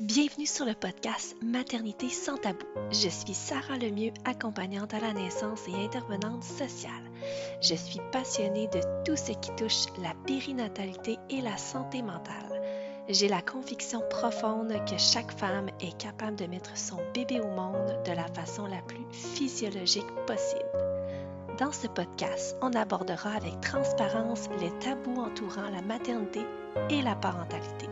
Bienvenue sur le podcast Maternité sans tabou. Je suis Sarah Lemieux, accompagnante à la naissance et intervenante sociale. Je suis passionnée de tout ce qui touche la périnatalité et la santé mentale. J'ai la conviction profonde que chaque femme est capable de mettre son bébé au monde de la façon la plus physiologique possible. Dans ce podcast, on abordera avec transparence les tabous entourant la maternité et la parentalité.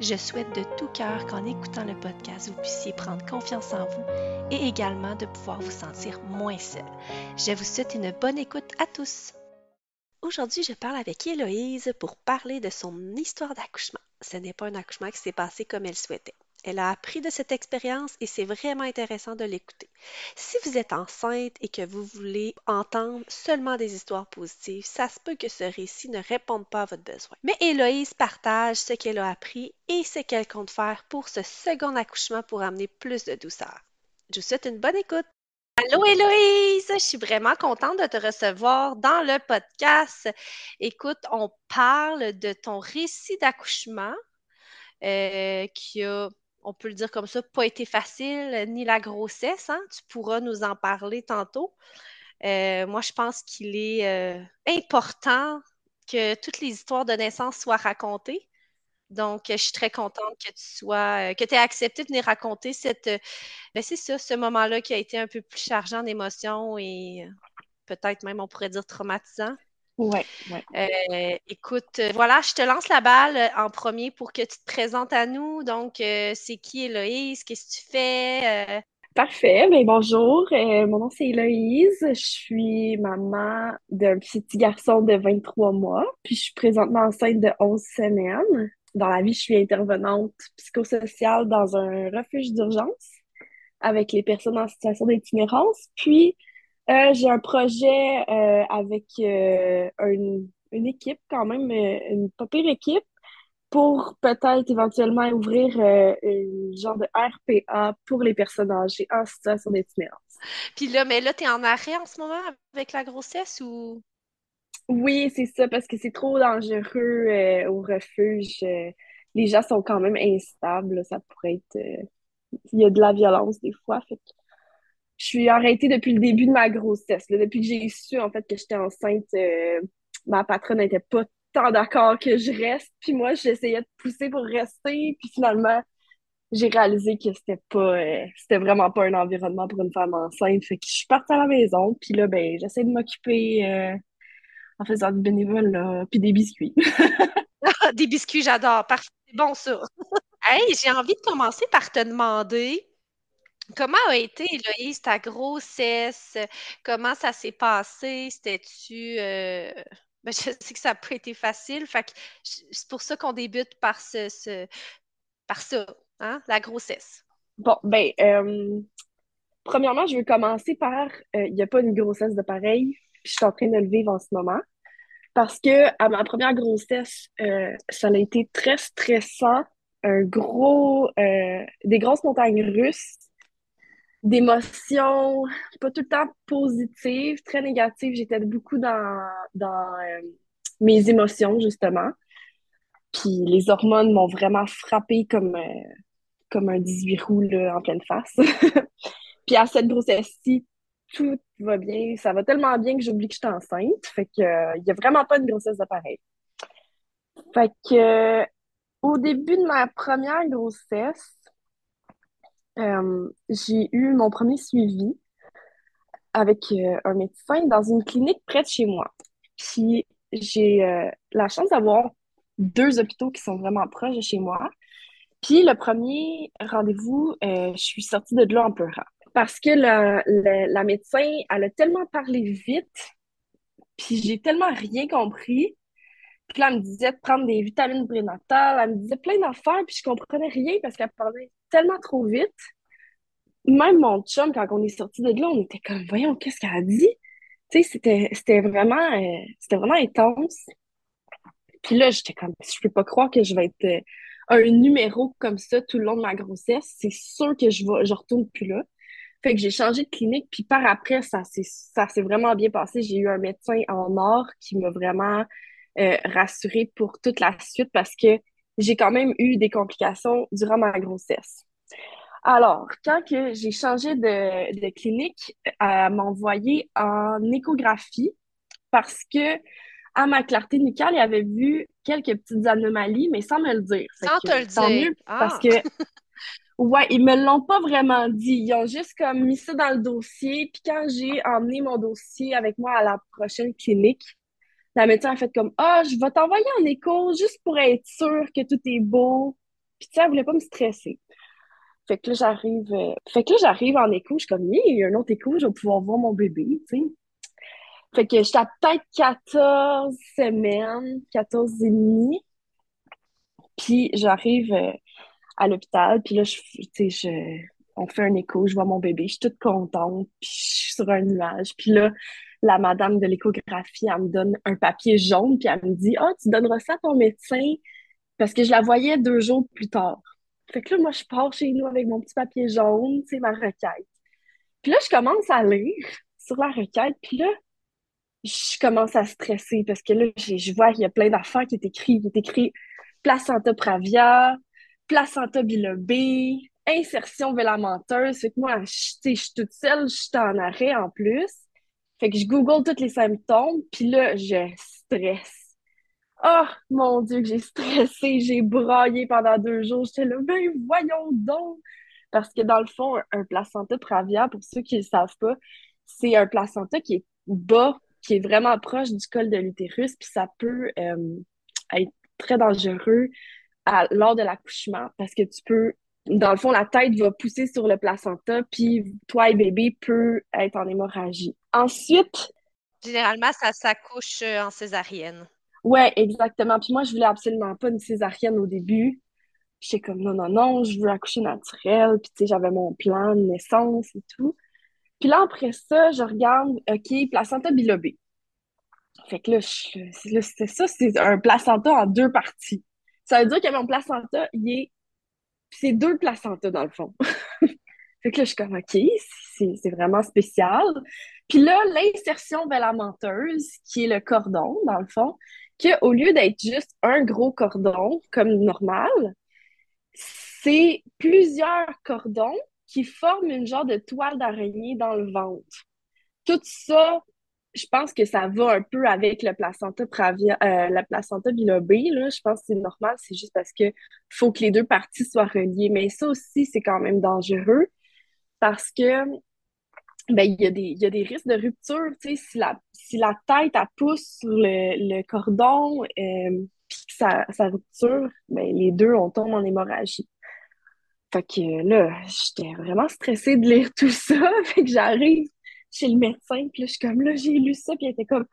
Je souhaite de tout cœur qu'en écoutant le podcast, vous puissiez prendre confiance en vous et également de pouvoir vous sentir moins seul. Je vous souhaite une bonne écoute à tous. Aujourd'hui, je parle avec Héloïse pour parler de son histoire d'accouchement. Ce n'est pas un accouchement qui s'est passé comme elle souhaitait. Elle a appris de cette expérience et c'est vraiment intéressant de l'écouter. Si vous êtes enceinte et que vous voulez entendre seulement des histoires positives, ça se peut que ce récit ne réponde pas à votre besoin. Mais Héloïse partage ce qu'elle a appris et ce qu'elle compte faire pour ce second accouchement pour amener plus de douceur. Je vous souhaite une bonne écoute. Allô Héloïse, je suis vraiment contente de te recevoir dans le podcast. Écoute, on parle de ton récit d'accouchement euh, qui a on peut le dire comme ça, pas été facile, ni la grossesse. Hein? Tu pourras nous en parler tantôt. Euh, moi, je pense qu'il est euh, important que toutes les histoires de naissance soient racontées. Donc, je suis très contente que tu sois, euh, que tu aies accepté de venir raconter cette, ben c'est ça, ce moment-là qui a été un peu plus chargé en émotions et peut-être même, on pourrait dire, traumatisant. Ouais, ouais. Euh, écoute, euh, voilà, je te lance la balle euh, en premier pour que tu te présentes à nous. Donc, c'est qui Héloïse? Qu'est-ce que tu fais? Parfait. Bien, bonjour. mon nom, c'est Héloïse. Je suis maman d'un petit garçon de 23 mois. Puis, je suis présentement enceinte de 11 semaines. Dans la vie, je suis intervenante psychosociale dans un refuge d'urgence avec les personnes en situation d'itinérance. Puis, euh, j'ai un projet euh, avec euh, une, une, équipe, quand même, une pas pire équipe, pour peut-être éventuellement ouvrir un genre de RPA pour les personnes âgées en situation d'itinérance. Puis là, mais là, tu es en arrêt en ce moment avec la grossesse ou? Oui, c'est ça, parce que c'est trop dangereux au refuge. les gens sont quand même instables. Ça pourrait être. Il y a de la violence des fois. Fait je suis arrêtée depuis le début de ma grossesse. Depuis que j'ai su en fait que j'étais enceinte, euh, ma patronne n'était pas tant d'accord que je reste. Puis moi, j'essayais de pousser pour rester. Puis finalement, j'ai réalisé que c'était pas euh, c'était vraiment pas un environnement pour une femme enceinte. Fait que je suis partie à la maison. Puis là, ben, j'essaie de m'occuper euh, en faisant du bénévole, là, puis des biscuits. des biscuits, j'adore. Parfait. Bon, ça. hey, j'ai envie de commencer par te demander Comment a été, Héloïse, ta grossesse? Comment ça s'est passé? C'était-tu. Euh, ben, je sais que ça n'a pas été facile. C'est pour ça qu'on débute par ce, ça, hein, la grossesse. Bon, ben, euh, premièrement, je veux commencer par euh, il n'y a pas une grossesse de pareil. Je suis en train de le vivre en ce moment. Parce que à ma première grossesse, ça a été très stressant, un gros, des grosses montagnes russes d'émotions, pas tout le temps positives, très négatives. J'étais beaucoup dans, dans euh, mes émotions, justement. Puis les hormones m'ont vraiment frappé comme, euh, comme un 18 roues en pleine face. Puis à cette grossesse-ci, tout va bien. Ça va tellement bien que j'oublie que je suis enceinte. Fait que il n'y a vraiment pas de grossesse de pareil. Fait que au début de ma première grossesse, euh, j'ai eu mon premier suivi avec euh, un médecin dans une clinique près de chez moi. Puis j'ai euh, la chance d'avoir deux hôpitaux qui sont vraiment proches de chez moi. Puis le premier rendez-vous, je suis sortie de là en pleurant. Parce que la, la, médecin, elle a tellement parlé vite, puis j'ai tellement rien compris. Puis là, elle me disait de prendre des vitamines prénatales, elle me disait plein d'affaires, puis je comprenais rien parce qu'elle parlait tellement trop vite. Même mon chum, quand on est sorti de là, on était comme, voyons, qu'est-ce qu'elle a dit? Tu sais, c'était, c'était vraiment, euh, c'était vraiment intense. Puis là, j'étais comme, je peux pas croire que je vais être euh, un numéro comme ça tout le long de ma grossesse. C'est sûr que je vais, je retourne plus là. Fait que j'ai changé de clinique, puis par après, ça s'est, ça vraiment bien passé. J'ai eu un médecin en or qui m'a vraiment euh, rassurée pour toute la suite parce que j'ai quand même eu des complications durant ma grossesse. Alors, quand que j'ai changé de, de clinique, elle m'a envoyé en échographie parce que à ma clarté nucale, il avait vu quelques petites anomalies, mais sans me le dire. sans te le dire. Mieux, Parce ah. que, ouais, ils me l'ont pas vraiment dit. Ils ont juste comme mis ça dans le dossier. Puis quand j'ai emmené mon dossier avec moi à la prochaine clinique, la médecin a fait comme Ah, je vais t'envoyer en écho juste pour être sûr que tout est beau. Puis tu sais, elle voulait pas me stresser. Fait que là, j'arrive. Euh, fait que là, j'arrive en écho, je suis comme, il y a un autre écho, je vais pouvoir voir mon bébé, tu sais. Fait que j'étais à peut-être 14 semaines, 14 et demi. Puis j'arrive euh, à l'hôpital, puis là, je, je, on fait un écho, je vois mon bébé, je suis toute contente, puis je suis sur un nuage. Puis là, la madame de l'échographie, elle me donne un papier jaune, puis elle me dit « Ah, tu donneras ça à ton médecin? » Parce que je la voyais deux jours plus tard. Fait que là, moi, je pars chez nous avec mon petit papier jaune, sais, ma requête. Puis là, je commence à lire sur la requête, puis là, je commence à stresser parce que là, je vois qu'il y a plein d'affaires qui est écrit. Il est placenta pravia, placenta bilobé, insertion vélamenteuse. Fait que moi, je, suis toute seule, je suis en arrêt en plus. Fait que je google tous les symptômes, puis là, je stresse. Oh mon Dieu, que j'ai stressé, j'ai braillé pendant deux jours. J'étais là, ben voyons donc! Parce que dans le fond, un placenta pravia, pour ceux qui ne le savent pas, c'est un placenta qui est bas qui est vraiment proche du col de l'utérus, puis ça peut euh, être très dangereux lors de l'accouchement parce que tu peux, dans le fond, la tête va pousser sur le placenta, puis toi et bébé peut être en hémorragie. Ensuite. Généralement, ça s'accouche euh, en césarienne. Ouais, exactement. Puis moi, je voulais absolument pas une césarienne au début. J'étais comme non, non, non, je veux accoucher naturel. Puis tu sais, j'avais mon plan de naissance et tout. Puis là, après ça, je regarde, OK, placenta bilobé. Fait que là, c'est ça, c'est un placenta en deux parties. Ça veut dire que mon placenta, il est. C'est deux placentas dans le fond. fait que là, je suis comme, OK, c'est vraiment spécial. Puis là, l'insertion vélamenteuse, qui est le cordon, dans le fond, qu'au lieu d'être juste un gros cordon, comme normal, c'est plusieurs cordons qui forment une genre de toile d'araignée dans le ventre. Tout ça, je pense que ça va un peu avec le placenta pravia, euh, la placenta bilobé, là. Je pense que c'est normal, c'est juste parce que faut que les deux parties soient reliées. Mais ça aussi, c'est quand même dangereux parce que ben, il y, a des, y a des risques de rupture, si la, si la tête, elle pousse sur le, le cordon, euh, puis que ça, ça rupture, ben, les deux, on tombe en hémorragie. Fait que là, j'étais vraiment stressée de lire tout ça. Fait que j'arrive chez le médecin, puis là, je suis comme, là, j'ai lu ça, puis elle était comme,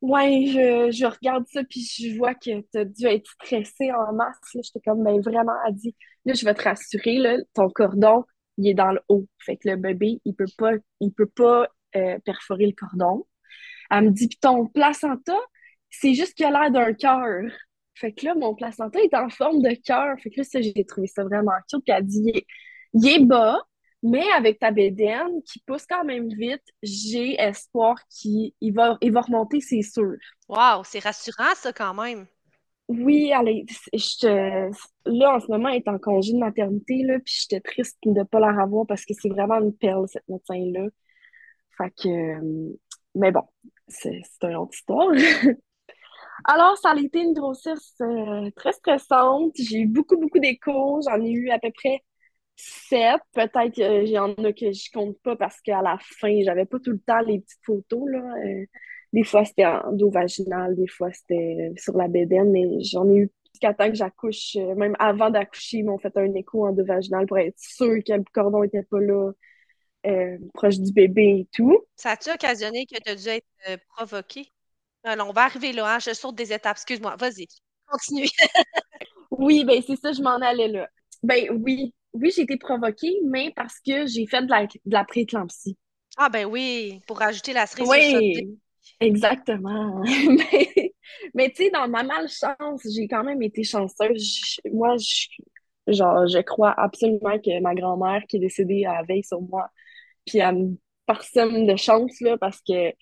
ouais, je, je regarde ça, puis je vois que tu as dû être stressée en masse. Là, j'étais comme, ben vraiment, elle dit, là, je vais te rassurer, là, ton cordon, il est dans le haut. Fait que le bébé, il peut pas, il peut pas euh, perforer le cordon. Elle me dit, puis ton placenta, c'est juste qu'il a l'air d'un cœur. Fait que là, mon placenta est en forme de cœur. Fait que là, ça, j'ai trouvé ça vraiment cute. Puis elle dit, il est, bas, mais avec ta bédaine qui pousse quand même vite, j'ai espoir qu'il va, il va remonter, c'est sûr. Wow, c'est rassurant ça quand même. Oui, allez, je là, en ce moment, elle est en congé de maternité, là, puis j'étais triste de ne pas la revoir parce que c'est vraiment une perle, cette médecin-là. Fait que, euh, mais bon, c'est une autre histoire. Alors, ça a été une grossesse euh, très stressante. J'ai eu beaucoup, beaucoup d'échos. J'en ai eu à peu près sept. Peut-être qu'il y en a que je compte pas parce qu'à la fin, j'avais pas tout le temps les petites photos. Là. Euh, des fois, c'était en dos vaginal, des fois, c'était sur la bédaine, mais j'en ai eu jusqu'à temps que j'accouche. Euh, même avant d'accoucher, ils m'ont fait un écho en dos vaginal pour être sûr que le cordon était pas là. proche du bébé et tout. Ça a-tu occasionné que tu as dû être provoqué? on va arriver là, hein, je saute des étapes. Excuse-moi, vas-y, continue. oui, ben c'est ça, je m'en allais là. Ben oui, oui, j'ai été provoquée, mais parce que j'ai fait de la, de la pré-éclampsie. Ah ben oui, pour rajouter la cerise Oui, exactement. mais, mais tu sais, dans ma malchance, j'ai quand même été chanceuse. moi, je, genre, je crois absolument que ma grand-mère qui est décédée à la veille sur moi, puis elle me parsème de chance, là, parce que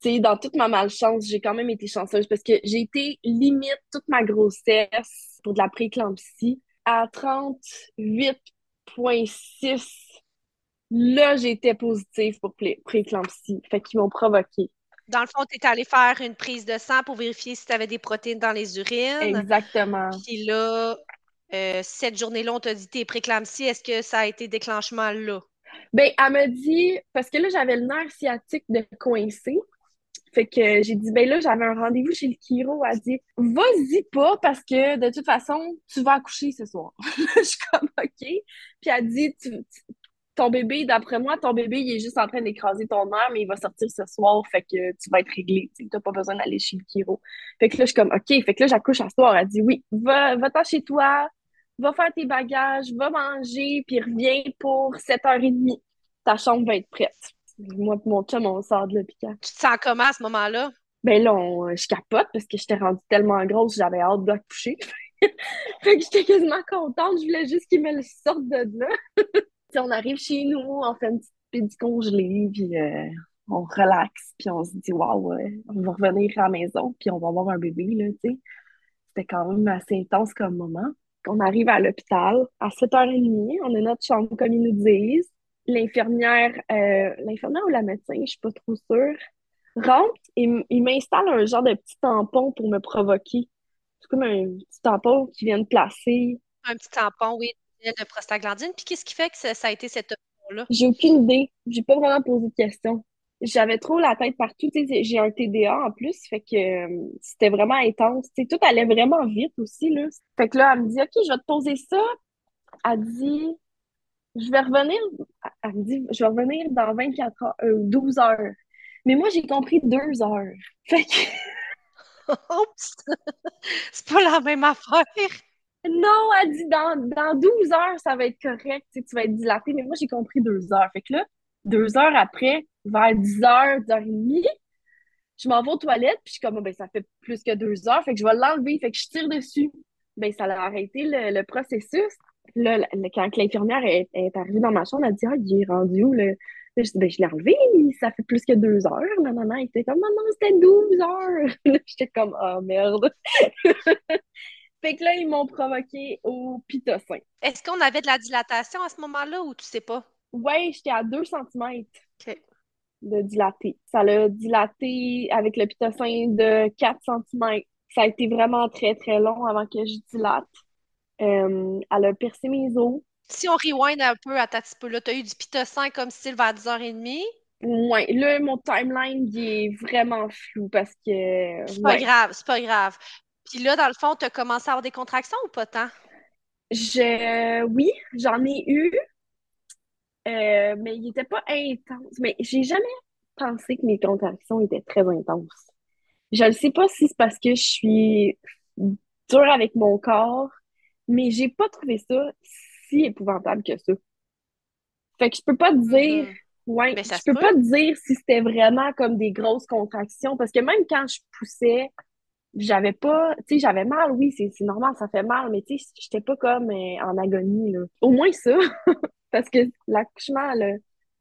sais, dans toute ma malchance, j'ai quand même été chanceuse parce que j'ai été limite toute ma grossesse pour de la préclampsie à 38,6. Là, j'étais positive pour préclampsie. Fait qu'ils m'ont provoqué. Dans le fond, tu es allé faire une prise de sang pour vérifier si tu avais des protéines dans les urines. Exactement. Puis là, euh, cette journée-là, on t'a dit t'es préclampsie. Est-ce que ça a été déclenchement là? Ben, elle m'a dit, parce que là, j'avais le nerf sciatique de coincer. Fait que j'ai dit, ben là, j'avais un rendez-vous chez le chiro. Elle dit, vas-y pas parce que de toute façon, tu vas accoucher ce soir. je suis comme, OK. Puis elle dit, ton bébé, d'après moi, ton bébé, il est juste en train d'écraser ton nerf, mais il va sortir ce soir. Fait que tu vas être réglé. Tu n'as pas besoin d'aller chez le chiro. Fait que là, je suis comme, OK. Fait que là, j'accouche ce soir. Elle dit, oui, va, va-t'en chez toi va faire tes bagages, va manger, puis reviens pour 7h30. Ta chambre va être prête. Moi mon chum, on sort de l'hôpital. Tu te sens comment à ce moment-là? Ben là, je capote parce que j'étais rendue tellement grosse, j'avais hâte d'accoucher. fait que j'étais quasiment contente, je voulais juste qu'il me le sorte de là. on arrive chez nous, on fait une petite pédicule congelée, puis euh, on relaxe, puis on se dit, waouh, on va revenir à la maison, puis on va avoir un bébé, là, tu sais. C'était quand même assez intense comme moment. On arrive à l'hôpital à 7h30, on a notre chambre comme ils nous disent. L'infirmière, euh, l'infirmière ou la médecin, je suis pas trop sûre, rentre et il m'installe un genre de petit tampon pour me provoquer. C'est comme un petit tampon qui vient de placer. Un petit tampon, oui, de prostaglandine. Puis qu'est-ce qui fait que ça, a été cette tampon-là? J'ai aucune idée. J'ai pas vraiment posé de questions j'avais trop la tête partout. J'ai un TDA en plus, fait que euh, c'était vraiment intense. T'sais, tout allait vraiment vite aussi. Là. Fait que là, elle me dit OK, je vais te poser ça. Elle dit Je vais revenir. Elle me dit Je vais revenir dans 24 heures, euh, 12 heures. Mais moi, j'ai compris deux heures. Fait que. c'est pas la même affaire. Non, elle dit dans, dans 12 heures, ça va être correct, tu vas être dilaté. Mais moi, j'ai compris deux heures. Fait que là, deux heures après, vers 10h, 10h30, je m'en vais aux toilettes, puis je suis comme, ben, ça fait plus que deux heures, fait que je vais l'enlever, fait que je tire dessus. Ben, ça a arrêté le, processus. Là, quand l'infirmière est, arrivée dans ma chambre, elle a dit, ah, il est rendu où, le... je dis, ben, je l'ai enlevé, ça fait plus que deux heures. Ma maman était comme, maman, c'était 12 heures. J'étais comme, oh merde. fait que là, ils m'ont provoqué au pitocin. Est-ce qu'on avait de la dilatation à ce moment-là ou tu sais pas? Oui, j'étais à 2 cm de dilater. Ça l'a dilaté avec le pitocin de 4 cm. Ça a été vraiment très, très long avant que je dilate. Euh, elle a percé mes os. Si on rewind un peu à ta petit peu, là, tu as eu du pitocin comme style vers 10h30? Oui, là, mon timeline, il est vraiment flou parce que. C'est pas grave, c'est pas grave. Puis là, dans le fond, tu as commencé à avoir des contractions ou pas tant? Je... Oui, j'en ai eu. Euh, mais il n'était pas intense. Mais j'ai jamais pensé que mes contractions étaient très intenses. Je ne sais pas si c'est parce que je suis dure avec mon corps, mais j'ai pas trouvé ça si épouvantable que ça. Fait que je peux pas te dire, mm-hmm. ouais, je peux pas te dire si c'était vraiment comme des grosses contractions, parce que même quand je poussais, j'avais pas, tu sais, j'avais mal, oui, c'est normal, ça fait mal, mais tu sais, j'étais pas comme euh, en agonie, là. Au moins ça. parce que l'accouchement,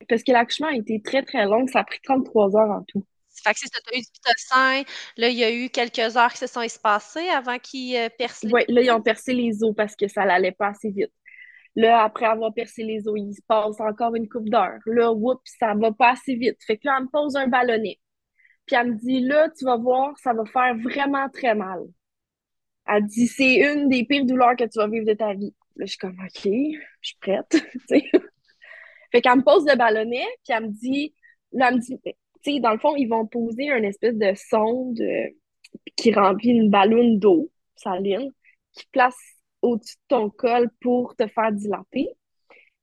parce que l'accouchement a été très, très long. Ça a pris 33 heures en tout. Fait que c'est ça, tu as eu du pitocin. Là, il y a eu quelques heures qui se sont espacées avant qu'ils euh, percent les Oui, là, ils ont percé les os parce que ça n'allait pas assez vite. Là, après avoir percé les os, il se passe encore une coupe d'heure. Là, oups, ça va pas assez vite. Fait que là, elle me pose un ballonnet. Puis elle me dit, là, tu vas voir, ça va faire vraiment très mal. Elle dit, c'est une des pires douleurs que tu vas vivre de ta vie. Là, je suis comme, OK, je suis prête. fait qu'elle me pose le ballonnet, puis elle me dit, là, elle me dit, dans le fond, ils vont poser une espèce de sonde euh, qui remplit une ballonne d'eau saline, qui place au-dessus de ton col pour te faire dilater.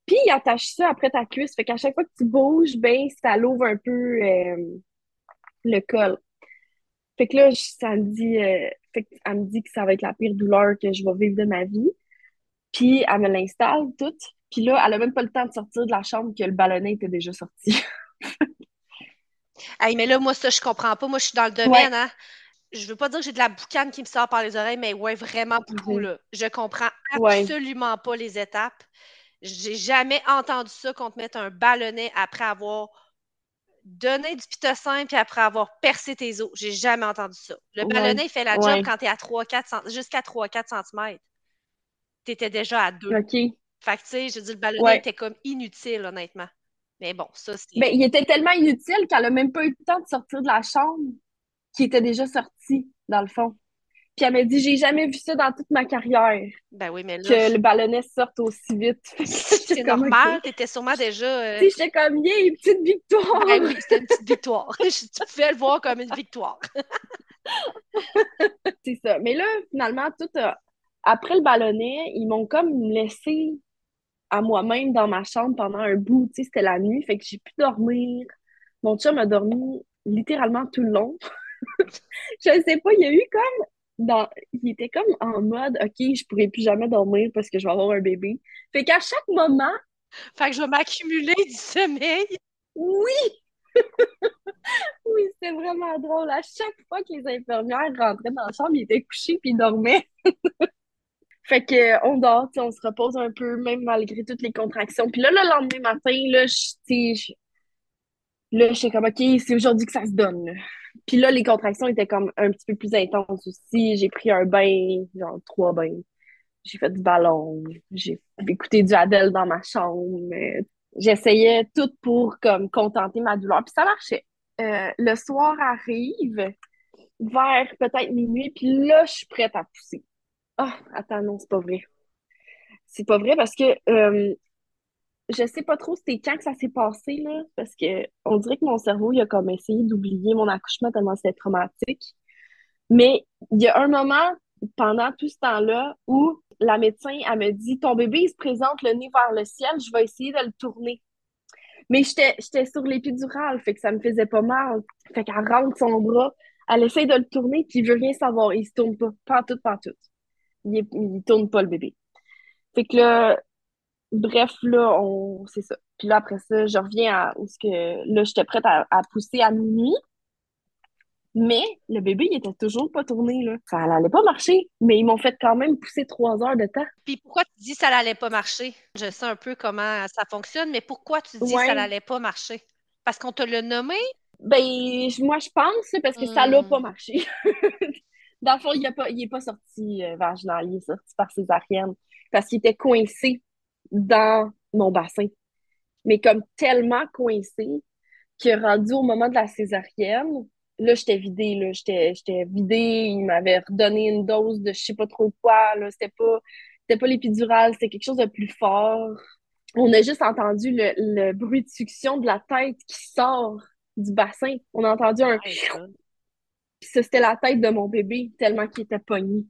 Puis, ils attachent ça après ta cuisse. Fait qu'à chaque fois que tu bouges, ben, ça l'ouvre un peu euh, le col. Fait que là, ça me dit, euh, fait elle me dit que ça va être la pire douleur que je vais vivre de ma vie. Puis elle me l'installe toute. Puis là, elle a même pas le temps de sortir de la chambre que le ballonnet était déjà sorti. hey, mais là, moi, ça, je comprends pas. Moi, je suis dans le domaine, hein. Je veux pas dire que j'ai de la boucane qui me sort par les oreilles, mais ouais, vraiment beaucoup, mhm. là. Je comprends absolument pas les étapes. J'ai jamais entendu ça qu'on te mette un ballonnet après avoir donner du pitocin puis après avoir percé tes os. J'ai jamais entendu ça. Le ballonnet, il fait la job quand tu es à 3-4 jusqu'à 3-4 cm. Tu étais déjà à 2. OK. Fait que, tu sais, je dis, le ballonnet était comme inutile, honnêtement. Mais bon, ça, c'est. Ben, il était tellement inutile qu'elle a même pas eu le temps de sortir de la chambre, qui était déjà sortie, dans le fond. Puis elle m'a dit, j'ai jamais vu ça dans toute ma carrière. Ben oui, mais là. Que le ballonnet sorte aussi vite. c'est normal, tu t'étais sûrement déjà. Euh... Tu sais, j'étais comme, yeah, une petite victoire. Ben oui, c'était une petite victoire. tu pouvais le voir comme une victoire. c'est ça. Mais là, finalement, tout. Après le ballonnet, ils m'ont comme laissé à moi-même dans ma chambre pendant un bout. Tu sais, c'était la nuit, fait que j'ai pu dormir. Mon chum a dormi littéralement tout le long. je sais pas, il y a eu comme dans, il était comme en mode, OK, je pourrais plus jamais dormir parce que je vais avoir un bébé. Fait qu'à chaque moment. Fait que je vais m'accumuler du sommeil. Oui! oui, c'était vraiment drôle. À chaque fois que les infirmières rentraient dans la chambre, ils étaient couchés puis ils dormaient. fait que on dort, on se repose un peu, même malgré toutes les contractions. Puis là, le lendemain matin, là, je, là, j'étais comme, OK, c'est aujourd'hui que ça se donne. Puis là, les contractions étaient comme un petit peu plus intenses aussi. J'ai pris un bain, genre trois bains. J'ai fait du ballon. J'ai écouté du Adele dans ma chambre. J'essayais tout pour comme contenter ma douleur. Puis ça marchait. Euh, le soir arrive, vers peut-être minuit, puis là, je suis prête à pousser. Ah, attends, non, c'est pas vrai. C'est pas vrai parce que euh, je sais pas trop c'était quand que ça s'est passé, là, parce que on dirait que mon cerveau, il a comme essayé d'oublier mon accouchement tellement c'était traumatique. Mais il y a un moment pendant tout ce temps-là où la médecin, elle me dit Ton bébé, il se présente le nez vers le ciel, je vais essayer de le tourner. Mais j'étais, sur l'épidurale, fait que ça me faisait pas mal. Fait qu'elle rentre son bras, elle essaie de le tourner, puis il veut rien savoir. Il se tourne pas. Pas tout, pas tout. Il, il tourne pas le bébé. Fait que là, Bref, là, on... c'est ça. Puis là, après ça, je reviens à où ce que là, j'étais prête à, pousser à minuit. Mais le bébé, il était toujours pas tourné, là. Ça n'allait pas marcher, mais ils m'ont fait quand même pousser trois heures de temps. Puis pourquoi tu dis que ça n'allait pas marcher? Je sais un peu comment ça fonctionne, mais pourquoi tu dis que ça n'allait pas marcher? Parce qu'on te l'a nommé? Ben, moi, je pense, parce que ça l'a pas hmm. marché. Dans le fond, il n'est pas, pas sorti euh, vaginal, il est sorti par césarienne. Parce qu'il était coincé dans mon bassin. Mais comme tellement coincé que rendu au moment de la césarienne, là, j'étais vidée, là. J'étais vidée. Il m'avait redonné une dose de je sais pas trop quoi, là. C'était pas, c'était pas l'épidurale, c'était quelque chose de plus fort. On a juste entendu le, le bruit de succion de la tête qui sort du bassin. On a entendu un... Puis ça, c'était la tête de mon bébé, tellement qu'il était pogné.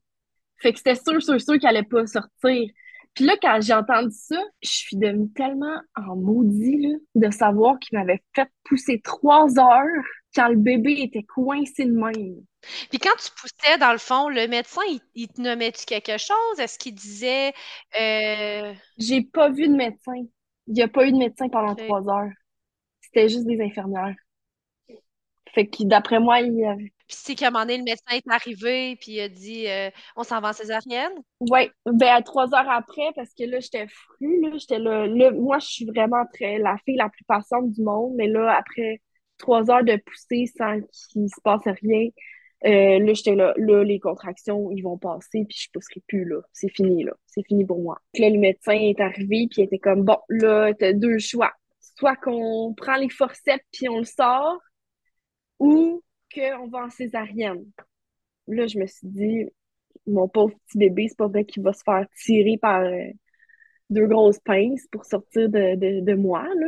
Fait que c'était sûr, sûr, sûr qu'il allait pas sortir. Puis là, quand j'ai entendu ça, je suis devenue tellement en maudit là, de savoir qu'il m'avait fait pousser trois heures quand le bébé était coincé de même. Puis quand tu poussais, dans le fond, le médecin, il, te nommait-tu quelque chose? Est-ce qu'il disait... Euh... J'ai pas vu de médecin. Il n'y a pas eu de médecin pendant trois heures. C'était juste des infirmières. Fait que d'après moi, il y avait puis c'est qu'à un moment donné, le médecin est arrivé, puis il a dit euh, On s'en va en césarienne? Oui, ben à trois heures après, parce que là, j'étais fru, là, j'étais là, Moi, je suis vraiment très la fille la plus patiente du monde, mais là, après trois heures de poussée sans qu'il se passe rien, euh, là, j'étais là, là, les contractions, ils vont passer, puis je pousserai plus, là. C'est fini, là. C'est fini pour moi. Puis là, le médecin est arrivé, puis il était comme Bon, là, t'as deux choix. Soit qu'on prend les forceps, puis on le sort, ou qu'on va en césarienne. Là, je me suis dit, mon pauvre petit bébé, c'est pas vrai qu'il va se faire tirer par euh, deux grosses pinces pour sortir de, moi, là.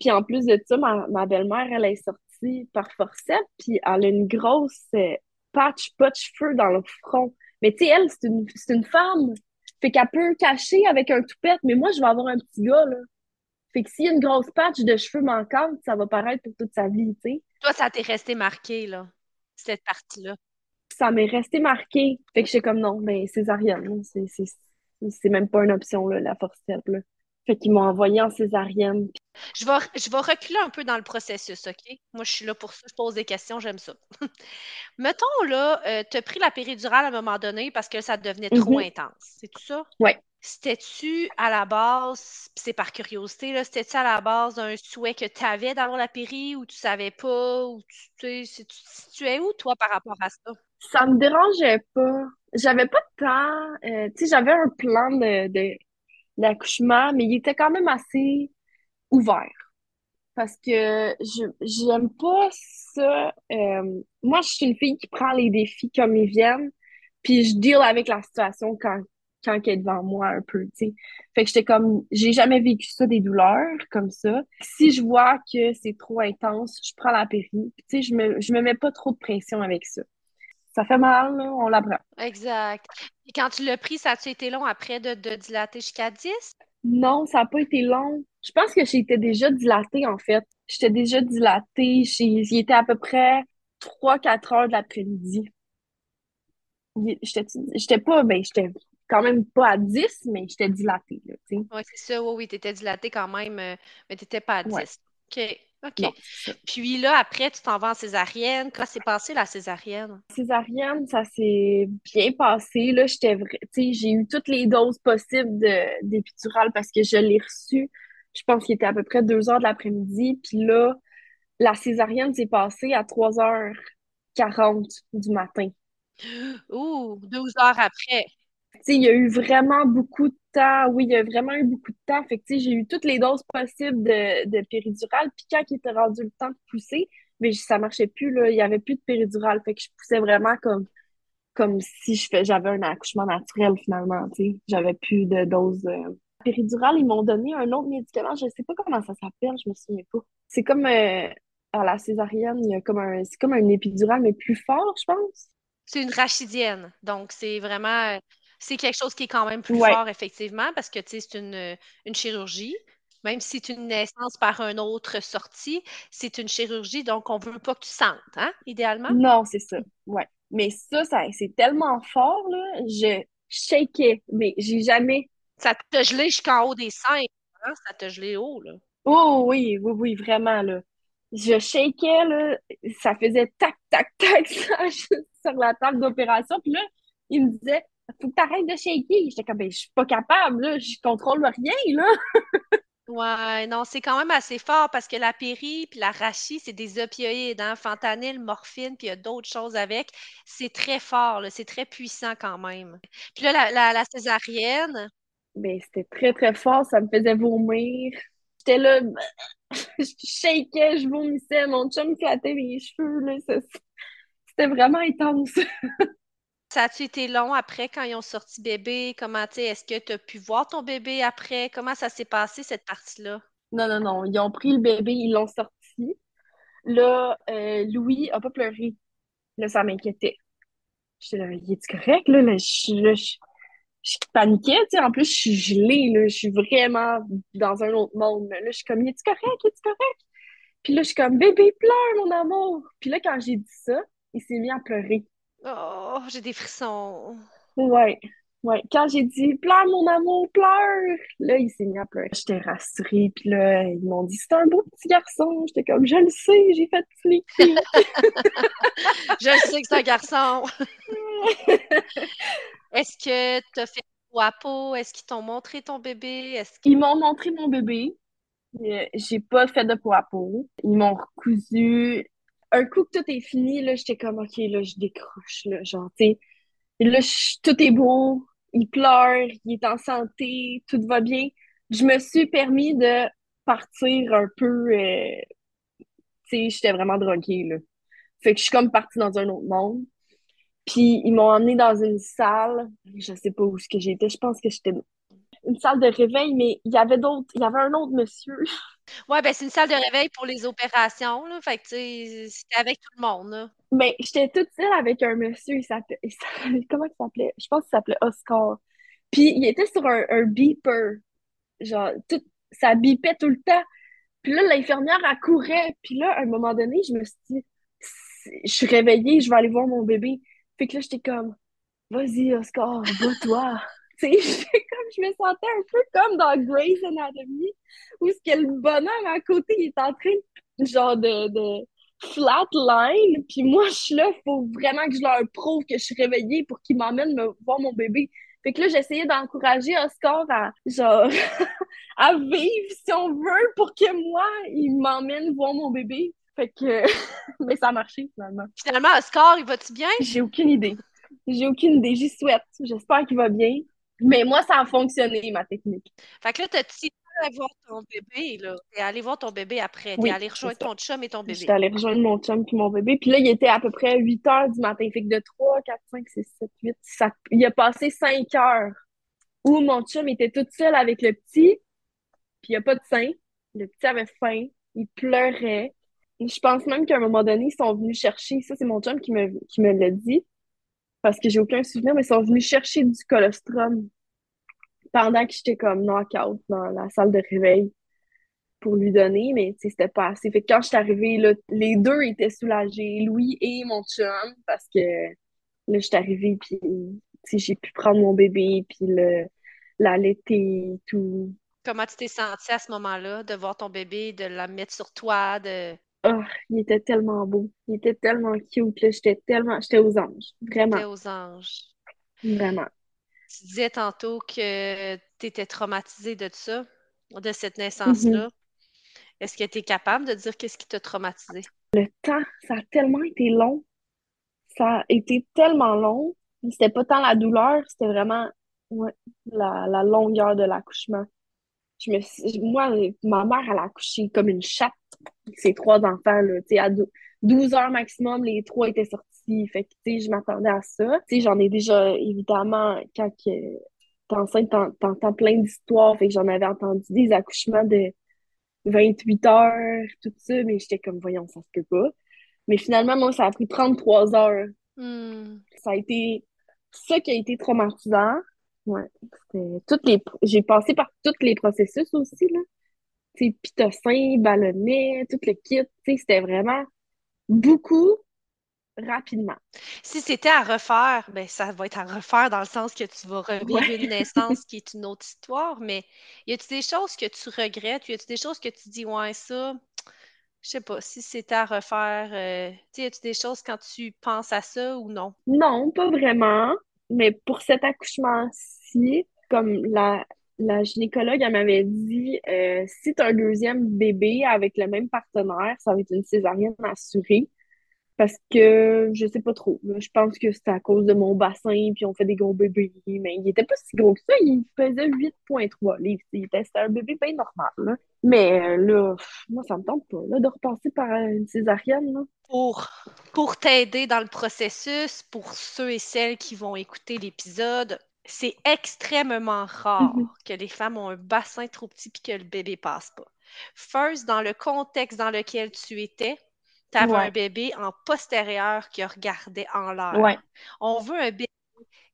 Puis en plus de ça, ma, belle-mère, elle est sortie par forceps, puis elle a une grosse euh, patch, pas de cheveux dans le front. Mais tu sais, elle, c'est une, une femme. Fait qu'elle peut cacher avec un toupette, mais moi, je vais avoir un petit gars, là. Fait que s'il y a une grosse patch de cheveux manquantes, ça va paraître pour toute sa vie, tu sais. Toi, ça t'est resté marqué, là, cette partie-là? Ça m'est resté marqué. Fait que j'étais comme non, mais césarienne, c'est même pas une option, là, la forceps, là. Fait qu'ils m'ont envoyé en césarienne. Je vais, je vais reculer un peu dans le processus, OK? Moi, je suis là pour ça, je pose des questions, j'aime ça. Mettons, là, euh, tu as pris la péridurale à un moment donné parce que ça devenait trop mhm. intense. C'est tout ça? Oui. C'était-tu à la base, c'est par curiosité, c'était-tu à la base un souhait que tu avais d'avoir la péri ou tu savais pas, ou tu tu te où, toi, par rapport à ça? Ça me dérangeait pas. J'avais pas de temps. euh, tu sais, j'avais un plan de, l'accouchement, mais il était quand même assez ouvert. Parce que je j'aime pas ça. euh, moi, je suis une fille qui prend les défis comme ils viennent, puis je deal avec la situation quand, quand elle est devant moi un peu, tu sais. Fait que j'étais comme, j'ai jamais vécu ça, des douleurs comme ça. Si je vois que c'est trop intense, je prends la péri. Tu sais, je me, je me mets pas trop de pression avec ça. Ça fait mal, là, on l'apprend. Exact. Et quand tu l'as pris, ça a-tu été long après de, de dilater jusqu'à 10? Non, ça n'a pas été long. Je pense que j'étais déjà dilatée, en fait. J'étais déjà dilatée. J'ai- Il était à peu près trois quatre heures de l'après-midi. J'étais pas, ben, j'étais quand même pas à 10, mais j'étais dilatée. Oui, c'est ça, oui, oui, tu étais dilaté quand même, euh, mais tu n'étais pas à Ouais, 10. OK, OK. non. Puis là, après, tu t'en vas en césarienne. Comment s'est passé la césarienne? Césarienne, ça s'est bien passé, là. J'étais, vra- tu sais, j'ai eu toutes les doses possibles de, d'épidural parce que je l'ai reçu. Je pense qu'il était à peu près 2 heures de l'après-midi. Puis là, la césarienne s'est passée à trois heures quarante du matin. Ouh, 12 heures après. Il y a eu vraiment beaucoup de temps. Oui, il y a vraiment eu beaucoup de temps. Fait que, tu sais, j'ai eu toutes les doses possibles de, de péridurale. Puis quand il était rendu le temps de pousser, mais ça marchait plus, là. Il y avait plus de péridurale. Fait que je poussais vraiment comme, comme si j'avais un accouchement naturel, finalement, tu sais. J'avais plus de doses. euh. Péridurale, ils m'ont donné un autre médicament. Je sais pas comment ça s'appelle, je me souviens pas. C'est comme, euh, à la césarienne, il y a comme un, c'est comme un épidural, mais plus fort, je pense. C'est une rachidienne. Donc, c'est vraiment, euh, c'est quelque chose qui est quand même plus Ouais. fort, effectivement, parce que, tu sais, c'est une, euh, une chirurgie. Même si c'est une naissance par un autre sortie, c'est une chirurgie, donc on veut pas que tu sentes, hein, idéalement? Non, c'est ça. Ouais. Mais ça, ça, c'est tellement fort, là. Je shakeais, mais j'ai jamais. Ça t'a gelé jusqu'en haut des seins, hein? Ça t'a gelé haut, là. Oh oui, oui, oui, vraiment, là. Je shakeais, là. Ça faisait tac, tac, tac ça, sur la table d'opération. Puis là, il me disait, faut que t'arrêtes de shaker. J'étais comme, ben, je suis pas capable, là. Je contrôle rien, là. Ouais, non, c'est quand même assez fort parce que la péri puis la rachis, c'est des opioïdes, hein, fentanyl, morphine, puis il y a d'autres choses avec. C'est très fort, là, c'est très puissant quand même. Puis là, la, la, la césarienne, Ben, c'était très, très fort. Ça me faisait vomir. J'étais là, je shakeais, je vomissais. Mon chum me flattait mes cheveux, là. C'était vraiment intense. ça a-tu été long après quand ils ont sorti bébé? Comment, tu est-ce que tu as pu voir ton bébé après? Comment ça s'est passé, cette partie-là? Non, non, non. Ils ont pris le bébé, ils l'ont sorti. Là, euh, Louis a pas pleuré. Là, ça m'inquiétait. J'étais là, il est correct? Là, là, je, je, je paniquais, tu sais. En plus, je suis gelée, là. Je suis vraiment dans un autre monde. Là, je suis comme, il est correct? Il est correct? Puis là, je suis comme, bébé, pleure, mon amour. Puis là, quand j'ai dit ça, il s'est mis à pleurer. Oh, j'ai des frissons. Ouais. Ouais, quand j'ai dit pleure mon amour, pleure, là il s'est mis à pleurer. J'étais rassurée, puis là ils m'ont dit c'est un beau petit garçon. J'étais comme je le sais, j'ai fait clics. Je sais que c'est un garçon. Est-ce que tu as fait peau à peau? Est-ce qu'ils t'ont montré ton bébé? Est-ce que... Ils m'ont montré mon bébé. Euh, J'ai pas fait de peau à peau. Ils m'ont recousu. Un coup que tout est fini, là, j'étais comme ok, là, je décroche, là, genre, tu sais. Là, tout est beau, il pleure, il est en santé, tout va bien. Je me suis permis de partir un peu, euh, tu sais, j'étais vraiment droguée, là. Fait que je suis comme partie dans un autre monde. Puis ils m'ont emmenée dans une salle, je sais pas où ce que j'étais, je pense que j'étais une salle de réveil, mais il y avait d'autres, il y avait un autre monsieur. Ouais, ben c'est une salle de réveil pour les opérations, là. Fait que, c'était avec tout le monde, là. Mais j'étais toute seule avec un monsieur, il s'appelait, comment il s'appelait? Je pense qu'il s'appelait Oscar. Puis il était sur un, un beeper, genre, tout, ça bipait tout le temps. Puis là, l'infirmière, elle courait. Puis là, à un moment donné, je me suis dit, je suis réveillée, je vais aller voir mon bébé. Fait que là, j'étais comme, vas-y, Oscar, va-toi. Comme, je me sentais un peu comme dans Grey's Anatomy, où ce que le bonhomme à côté, il est en train, genre, de, de flatline. Puis moi, je suis là, faut vraiment que je leur prouve que je suis réveillée pour qu'ils m'emmènent me voir mon bébé. Fait que là, j'essayais d'encourager Oscar à, genre, à vivre, si on veut, pour que moi, il m'emmène voir mon bébé. Fait que, mais ça a marché, finalement. Finalement, Oscar, il va-tu bien? J'ai aucune idée. J'ai aucune idée. J'y souhaite. J'espère qu'il va bien. Mais moi, ça a fonctionné, ma technique. Fait que là, t'as-tu allé voir ton bébé, là? T'es allé voir ton bébé après. T'es Oui, allé rejoindre ton chum et ton bébé. J'étais allée rejoindre mon chum puis mon bébé. Puis là, il était à peu près 8 heures du matin. Fait que de 3, 4, 5, 6, 7, 8, ça... il a passé 5 heures où mon chum était toute seule avec le petit. Puis il n'y a pas de sein. Le petit avait faim. Il pleurait. Je pense même qu'à un moment donné, ils sont venus chercher. Ça, c'est mon chum qui me, qui me l'a dit. Parce que j'ai aucun souvenir, mais ils sont venus chercher du colostrum pendant que j'étais comme knock-out dans la salle de réveil pour lui donner, mais c'était pas assez. Fait que quand je suis arrivée, là, les deux étaient soulagés, Louis et mon chum, parce que là, je suis arrivée, puis j'ai pu prendre mon bébé, puis l'allaiter et tout. Comment tu t'es sentie à ce moment-là de voir ton bébé, de la mettre sur toi, de... Ah, il était tellement beau. Il était tellement cute, là. J'étais tellement... J'étais aux anges. Vraiment, aux anges. vraiment. Tu disais tantôt que tu étais traumatisée de ça, de cette Mhm. naissance-là. Est-ce que tu es capable de dire qu'est-ce qui t'a traumatisé? Le temps, ça a tellement été long. Ça a été tellement long. C'était pas tant la douleur, c'était vraiment ouais, la, la longueur de l'accouchement. Je me suis- moi, ma mère, elle a accouché comme une chatte ses trois enfants, là. Tu sais, à dou- 12 heures maximum, les trois étaient sortis. Fait que, tu sais, je m'attendais à ça. Tu sais, j'en ai déjà, évidemment, quand que t'es enceinte, t'en- t'entends plein d'histoires. Fait que j'en avais entendu des accouchements de 28 heures, tout ça, mais j'étais comme, voyons, ça se peut pas. Mais finalement, moi, ça a pris 33 heures. Hmm. Ça a été ça qui a été traumatisant. Ouais, c'était toutes les, j'ai passé par tous les processus aussi, là. Tu pitocin, ballonnet, tout le kit, tu c'était vraiment beaucoup rapidement. Si c'était à refaire, ben ça va être à refaire dans le sens que tu vas revivre Ouais. une naissance qui est une autre histoire, mais y a-tu des choses que tu regrettes? Y a-tu des choses que tu dis, ouais, ça, je sais pas, si c'était à refaire, euh, tu sais, y a-tu des choses quand tu penses à ça ou non? Non, pas vraiment. Mais pour cet accouchement-ci, comme la, la gynécologue, elle m'avait dit, euh, si tu un deuxième bébé avec le même partenaire, ça va être une césarienne assurée. Parce que je sais pas trop. Je pense que c'était à cause de mon bassin, puis on fait des gros bébés. Mais il était pas si gros que ça. Il pesait 8,3 livres. C'était un bébé bien normal. là. Mais euh, là, moi, ça me tente pas là, de repasser par une césarienne. Là. Pour, pour t'aider dans le processus, pour ceux et celles qui vont écouter l'épisode, c'est extrêmement rare Mhm. que les femmes ont un bassin trop petit puis que le bébé passe pas. First, dans le contexte dans lequel tu étais, tu avais un bébé en postérieur qui regardait en l'air. Ouais. On veut un bébé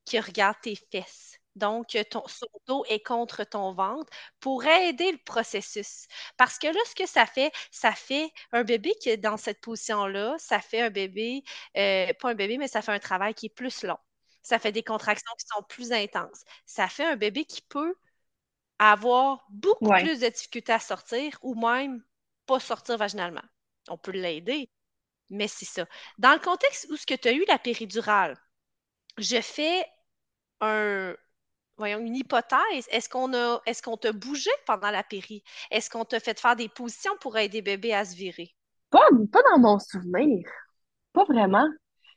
qui regarde tes fesses. Donc, ton, son dos est contre ton ventre pour aider le processus. Parce que là, ce que ça fait, ça fait un bébé qui est dans cette position-là, ça fait un bébé, euh, pas un bébé, mais ça fait un travail qui est plus long. Ça fait des contractions qui sont plus intenses. Ça fait un bébé qui peut avoir beaucoup Ouais. plus de difficultés à sortir ou même pas sortir vaginalement. On peut l'aider, mais c'est ça. Dans le contexte où ce que tu as eu la péridurale, je fais un, voyons, une hypothèse. Est-ce qu'on a, est-ce qu'on t'a bougé pendant la péri? Est-ce qu'on t'a fait faire des positions pour aider bébé à se virer? Pas, pas dans mon souvenir. Pas vraiment.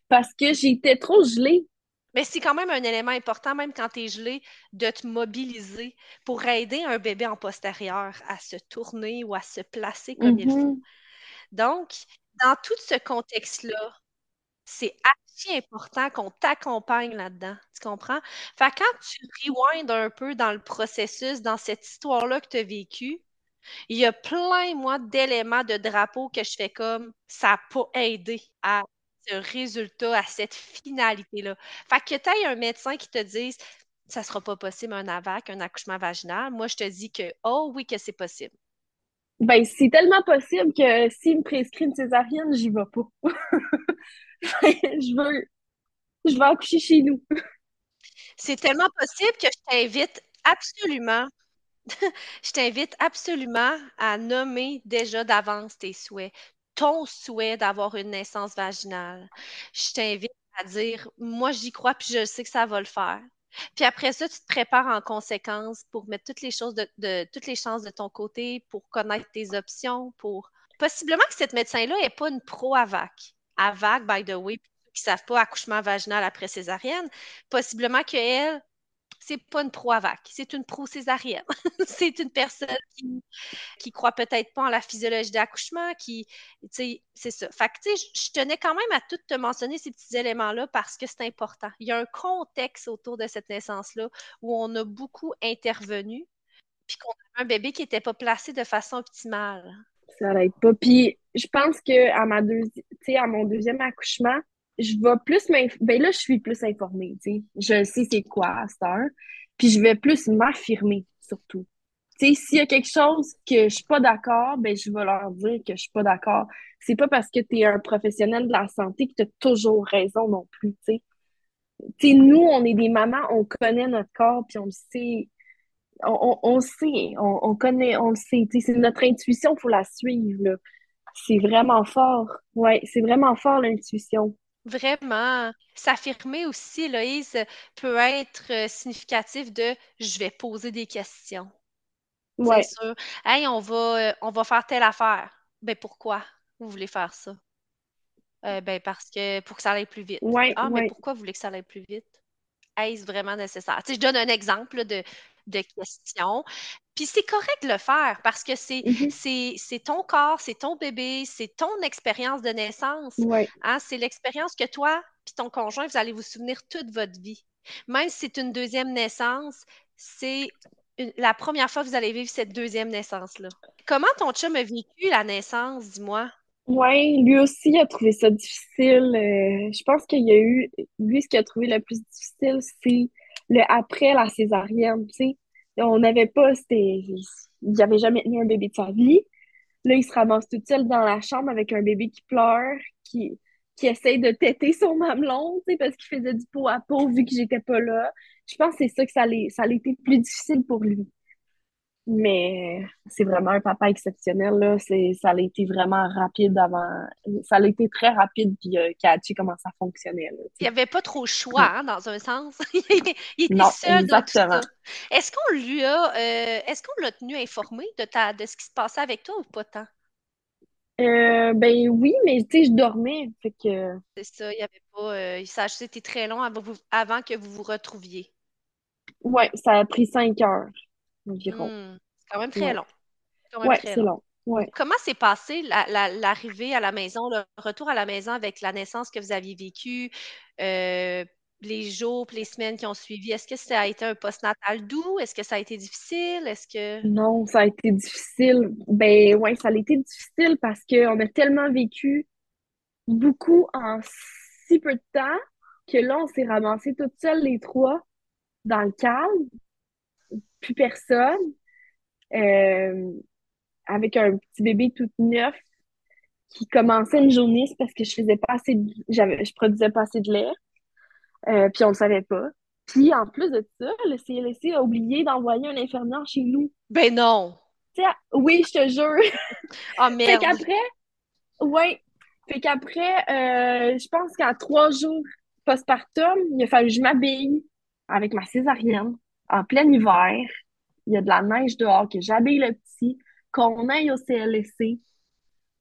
Parce que j'étais trop gelée. Mais c'est quand même un élément important, même quand tu es gelé, de te mobiliser pour aider un bébé en postérieur à se tourner ou à se placer comme il faut. Donc, dans tout ce contexte-là, c'est archi important qu'on t'accompagne là-dedans. Tu comprends? Fait quand tu rewinds un peu dans le processus, dans cette histoire-là que tu as vécue, il y a plein, moi, d'éléments de drapeau que je fais comme ça n'a pas aidé à ce résultat, à cette finalité-là. Fait que tu aies un médecin qui te dise ça sera pas possible un AVAC, un accouchement vaginal. Moi, je te dis que oh oui, que c'est possible. Ben, c'est tellement possible que s'il me prescrit une césarienne, j'y vais pas. Je veux, je vais accoucher chez nous. C'est tellement possible que je t'invite absolument Je t'invite absolument à nommer déjà d'avance tes souhaits. Ton souhait d'avoir une naissance vaginale. Je t'invite à dire, moi j'y crois puis je sais que ça va le faire. Puis après ça, tu te prépares en conséquence pour mettre toutes les choses de, toutes les chances de ton côté, pour connaître tes options, pour possiblement que cette médecin-là n'est pas une pro AVAC. AVAC, by the way, qui ne savent pas accouchement vaginal après césarienne, possiblement qu'elle, c'est pas une pro-AVAC, c'est une pro-césarienne. c'est une personne qui, croit peut-être pas en la physiologie d'accouchement, qui, tu sais, c'est ça. Fait que, tu sais, je tenais quand même à tout te mentionner ces petits éléments-là parce que c'est important. Il y a un contexte autour de cette naissance-là où on a beaucoup intervenu, puis qu'on a un bébé qui n'était pas placé de façon optimale. Ça n'aide pas. Puis, je pense que à ma à mon deuxième accouchement, je vais plus ben là je suis plus informée tu sais. Je sais c'est quoi à cette heure puis je vais plus m'affirmer surtout. Tu sais s'il y a quelque chose que je suis pas d'accord ben je vais leur dire que je suis pas d'accord. C'est pas parce que tu es un professionnel de la santé que tu as toujours raison non plus tu sais. Tu sais nous on est des mamans on connaît notre corps puis on le sait. On, on, sait on, on, connaît on le sait tu sais. C'est notre intuition faut la suivre c'est vraiment fort. Ouais c'est vraiment fort l'intuition Vraiment. S'affirmer aussi, Loïse, peut être euh, significatif de je vais poser des questions. Ouais. C'est sûr. Hey, on va, euh, on va faire telle affaire. Ben pourquoi vous voulez faire ça? Euh, ben parce que pour que ça aille plus vite. Ouais, ah, mais pourquoi vous voulez que ça aille plus vite? Est-ce vraiment nécessaire? Tu sais, je donne un exemple de, de questions. Puis c'est correct de le faire parce que c'est mm-hmm. ton corps, c'est ton bébé, c'est ton expérience de naissance. Hein? C'est l'expérience que toi puis ton conjoint, vous allez vous souvenir toute votre vie. Même si c'est une deuxième naissance, c'est la première fois que vous allez vivre cette deuxième naissance-là. Comment ton chum a vécu la naissance, dis-moi? Oui, lui aussi a trouvé ça difficile. Euh, je pense qu'il y a eu, lui, ce qu'il a trouvé le plus difficile, c'est le après la césarienne, tu sais. On n'avait pas, c'était, il n'avait jamais tenu un bébé de sa vie. Là, il se ramasse toute seule dans la chambre avec un bébé qui pleure, qui, qui essaye de têter son mamelon, tu sais, parce qu'il faisait du pot à peau vu que j'étais pas là. Je pense que c'est ça que ça allait, ça allait plus difficile pour lui. Mais c'est vraiment un papa exceptionnel, là. Ça a été vraiment rapide avant. Ça a été très rapide, puis euh, catchy comment ça fonctionnait. Là, il n'y avait pas trop de choix, hein, dans un sens. il était seul exactement. dans tout ça. Est-ce qu'on lui a. Euh, est-ce qu'on l'a tenu informé de, ta, de ce qui se passait avec toi ou pas tant? Euh, ben oui, mais tu sais, je dormais. Fait que... C'est ça, il n'y avait pas. Euh, ça a été très long avant, avant que vous vous retrouviez. Ouais, ça a pris cinq heures environ. Hmm, c'est quand même très long. Ouais, c'est long. Ouais. Comment s'est passé l'arrivée à la maison, le retour à la maison avec la naissance que vous aviez vécue, euh, les jours, les semaines qui ont suivi? Est-ce que ça a été un postnatal doux? Est-ce que ça a été difficile? Est-ce que... Non, ça a été difficile. Ben oui, ça a été difficile parce qu'on a tellement vécu beaucoup en si peu de temps que là, on s'est ramassés toutes seules les trois dans le calme plus personne, euh, avec un petit bébé tout neuf qui commençait une jaunisse parce que je faisais pas assez de, je produisais pas assez de lait. Euh, puis on le savait pas. Puis en plus de ça, le CLSC a oublié d'envoyer un infirmière chez nous. Ben non! oui, je te jure. Oh merde! fait qu'après, ouais. Fait qu'après, euh, je pense qu'à trois jours postpartum, il a fallu que je m'habille avec ma césarienne en plein hiver, il y a de la neige dehors, que j'habille le petit, qu'on aille au CLSC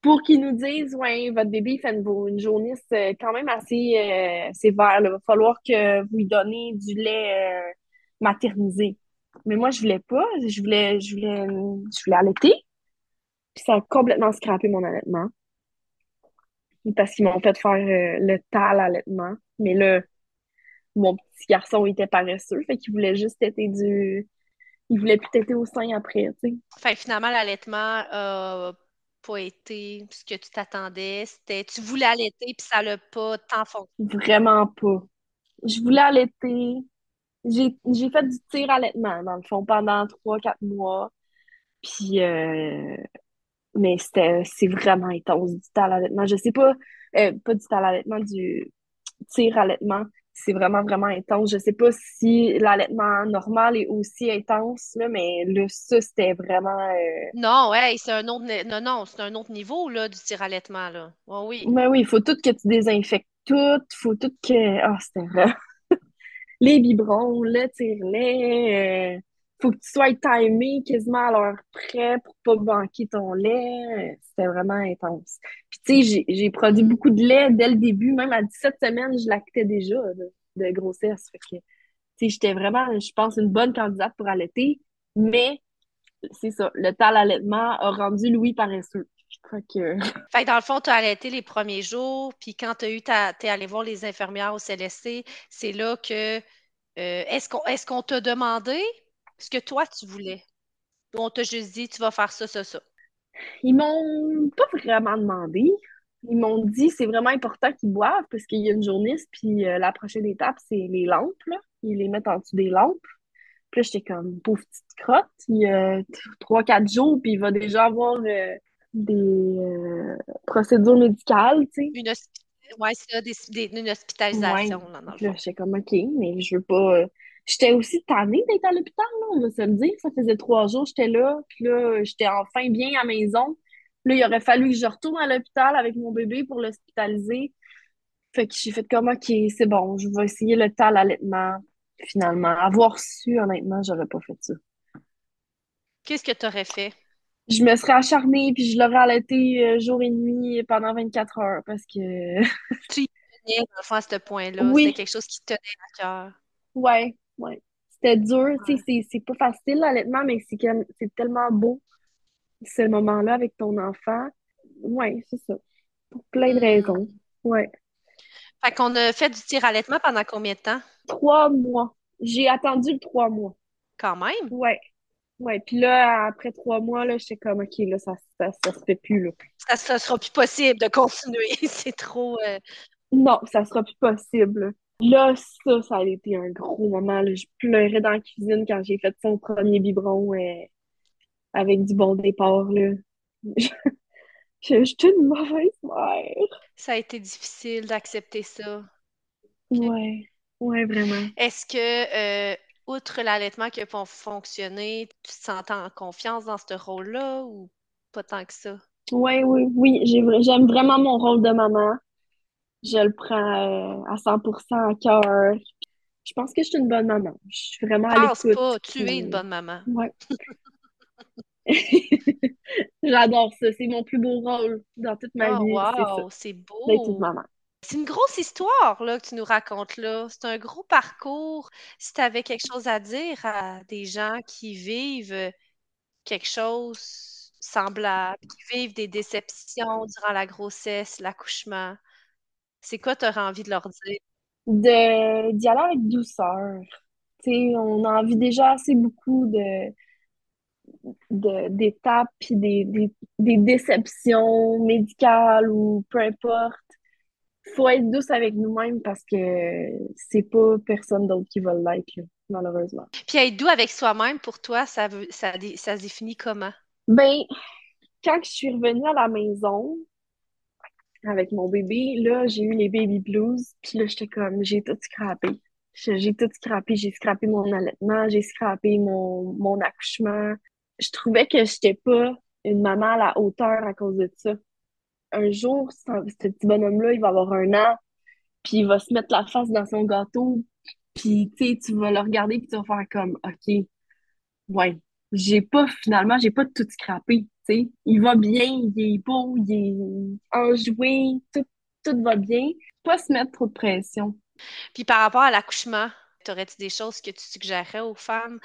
pour qu'ils nous disent Ouais, votre bébé fait une, une jaunisse euh, quand même assez euh, sévère. Il va falloir que vous lui donnez du lait euh, maternisé. Mais moi, je voulais pas. Je voulais, je voulais, je voulais allaiter. Puis ça a complètement scrappé mon allaitement. Parce qu'ils m'ont fait faire le tal allaitement. Mais là, mon petit garçon était paresseux, fait qu'il voulait juste têter du. Il voulait plus têter au sein après, tu sais. Finalement, l'allaitement a pas été ce que tu t'attendais. C'était tu voulais allaiter puis ça l'a pas tant fonctionné. Vraiment pas. Je voulais allaiter. J'ai fait du tir allaitement, dans le fond, pendant trois, quatre mois. Puis, euh, mais c'était, c'est vraiment intense, du tal allaitement. Je sais pas, euh, pas du tal allaitement, du tir allaitement c'est vraiment, vraiment intense. Je sais pas si l'allaitement normal est aussi intense, là, mais là, ça, c'était vraiment. Euh, non, ouais, c'est un autre. Non, non, c'est un autre niveau là, du tir allaitement. Là. oui. Mais oui, il faut tout que tu désinfectes tout. Il faut tout que. Ah, c'était vrai. les biberons, le tire-lait. Euh, faut que tu sois timé quasiment à l'heure près pour pas banquer ton lait. C'était vraiment intense. Puis tu sais, j'ai produit beaucoup de lait dès le début. Même à 17 semaines, je lactais déjà de, grossesse. Fait que, tu sais, j'étais vraiment, je pense, une bonne candidate pour allaiter. Mais c'est ça, le temps l'allaitement a rendu Louis paresseux. Je crois que. Fait que dans le fond, tu as allaité les premiers jours, puis quand tu as eu es allé voir les infirmières au CLSC, c'est là que. Euh, est-ce qu'on est qu'on t'a demandé? Ce que toi tu voulais? Ou on t'a juste dit tu vas faire ça, ça, ça? Ils m'ont pas vraiment demandé. Ils m'ont dit c'est vraiment important qu'ils boivent parce qu'il y a une journée, puis euh, la prochaine étape, c'est les lampes. Là. Ils les mettent en dessous des lampes. Puis là, j'étais comme pauvre petite crotte. Il y a 3-4 jours, puis il va déjà avoir euh, des euh, procédures médicales, tu sais. Une, ouais, c'est des, une hospitalisation. Ouais. Là, j'étais comme OK, mais je veux pas. J'étais aussi tannée d'être à l'hôpital, là, on va se le dire. Ça faisait trois jours, j'étais là, puis là, j'étais enfin bien à la maison. Là, il aurait fallu que je retourne à l'hôpital avec mon bébé pour l'hospitaliser. Fait que j'ai fait comme OK, c'est bon, je vais essayer le temps l'allaitement finalement. Avoir su, honnêtement, j'aurais pas fait ça. Qu'est-ce que tu aurais fait? Je me serais acharnée puis je l'aurais allaité euh, jour et nuit pendant 24 heures parce que. tu y tenais, dans le fond, à ce point-là. Oui. C'était quelque chose qui te tenait à cœur. Ouais, ouais. C'était dur. Tu sais, c'est pas facile, honnêtement, mais c'est tellement beau, ce moment-là avec ton enfant. Ouais, c'est ça. Pour plein de hmm. raisons. Ouais. Fait qu'on a fait du tir allaitement pendant combien de temps? Trois mois. J'ai attendu le trois mois. Quand même? Ouais. Ouais. Puis là, après trois mois, là, j'étais comme, OK, là, ça, ça, se fait plus, là. Ça, ça sera plus possible de continuer. C'est trop. Euh, non, ça sera plus possible. Là, ça, ça a été un gros moment. Là. Je pleurais dans la cuisine quand j'ai fait son premier biberon euh, avec du bon départ. Là. je, suis une mauvaise mère. Ça a été difficile d'accepter ça. Ouais. Oui, vraiment. Est-ce que, euh, outre l'allaitement qui a fonctionné, tu te sens en confiance dans ce rôle-là ou pas tant que ça? Oui, oui, oui. J'aime vraiment mon rôle de maman. Je le prends euh, à 100% à cœur. Je pense que je suis une bonne maman. Je suis vraiment à l'écoute. pas, tu es une bonne maman. Oui. J'adore ça. C'est mon plus beau rôle dans toute ma oh, vie. Wow, c'est beau. D'être une maman. C'est une grosse histoire là, que tu nous racontes là. C'est un gros parcours. Si tu avais quelque chose à dire à des gens qui vivent quelque chose semblable, qui vivent des déceptions durant la grossesse, l'accouchement, c'est quoi tu aurais envie de leur dire? De, d'y aller avec douceur. on a envie déjà assez beaucoup de, d'étapes puis des, des déceptions médicales ou peu importe faut être douce avec nous-mêmes parce que c'est pas personne d'autre qui va l'être, malheureusement. Puis être doux avec soi-même, pour toi, ça, veut, ça, ça se définit comment? Ben, quand je suis revenue à la maison avec mon bébé, là, j'ai eu les baby blues, puis là, j'étais comme, j'ai tout scrappé. J'ai tout scrappé, j'ai scrappé mon allaitement, j'ai scrappé mon, mon accouchement. Je trouvais que j'étais pas une maman à la hauteur à cause de ça un jour, ce petit bonhomme-là, il va avoir un an, puis il va se mettre la face dans son gâteau, puis tu vas le regarder, puis tu vas faire comme, OK, ouais, j'ai pas, finalement, j'ai pas tout scrappé, Il va bien, il est beau, il est enjoué, tout, tout va bien. Pas se mettre trop de pression. Puis par rapport à l'accouchement, aurais-tu des choses que tu suggérerais aux femmes,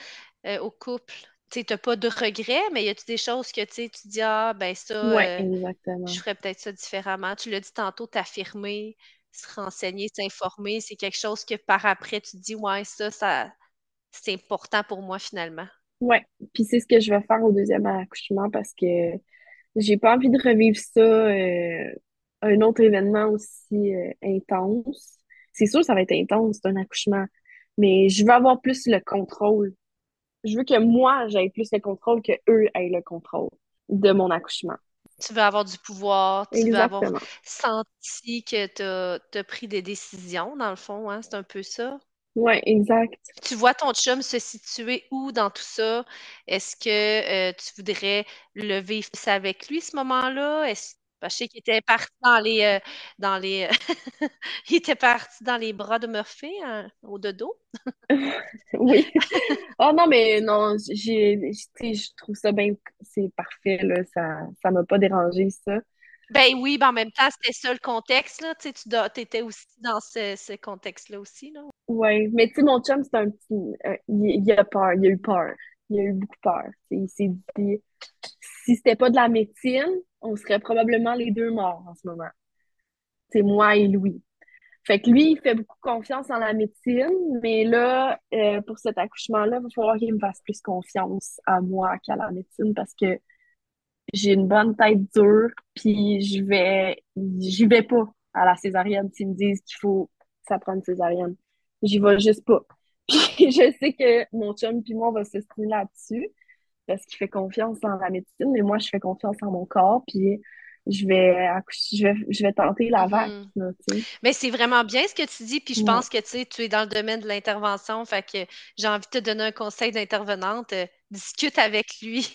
euh, aux couples tu n'as pas de regrets, mais y a-tu des choses que tu dis, ah, ben ça, euh, je ferais peut-être ça différemment? Tu l'as dit tantôt, t'affirmer, se renseigner, s'informer, c'est quelque chose que par après, tu te dis, ouais, ça, ça c'est important pour moi finalement. Ouais, puis c'est ce que je vais faire au deuxième accouchement parce que j'ai pas envie de revivre ça, euh, un autre événement aussi euh, intense. C'est sûr, ça va être intense, c'est un accouchement, mais je veux avoir plus le contrôle je veux que moi, j'aie plus le contrôle que eux aient le contrôle de mon accouchement. Tu veux avoir du pouvoir, tu veux avoir senti que tu as, pris des décisions, dans le fond, hein? c'est un peu ça? Oui, exact. Tu vois ton chum se situer où dans tout ça? Est-ce que euh, tu voudrais le vivre avec lui ce moment-là? Est-ce je sais qu'il était parti dans les. Euh, dans les il était parti dans les bras de Murphy hein, au dodo? oui. Oh non, mais non, j'ai, je trouve ça bien. C'est parfait, là. Ça ça m'a pas dérangé, ça. Ben oui, ben en même temps, c'était ça le contexte, là. Tu tu étais aussi dans ce, contexte-là aussi, là. Oui, mais tu sais, mon chum, c'est un petit. Euh, il, il, a peur, il a eu peur. Il a eu beaucoup peur. Il s'est dit si c'était pas de la médecine, on serait probablement les deux morts en ce moment. C'est moi et Louis. Fait que lui, il fait beaucoup confiance en la médecine, mais là, euh, pour cet accouchement-là, il va falloir qu'il me fasse plus confiance à moi qu'à la médecine parce que j'ai une bonne tête dure, puis je vais, j'y vais pas à la césarienne s'ils me disent qu'il faut ça césarienne. J'y vais juste pas. Puis je sais que mon chum puis moi, on va se là-dessus parce qu'il fait confiance en la médecine, mais moi, je fais confiance en mon corps, puis je vais, je vais, je vais tenter la vague. Mm-hmm. Mais c'est vraiment bien ce que tu dis, puis je pense que tu es dans le domaine de l'intervention, fait que j'ai envie de te donner un conseil d'intervenante. Euh, discute avec lui.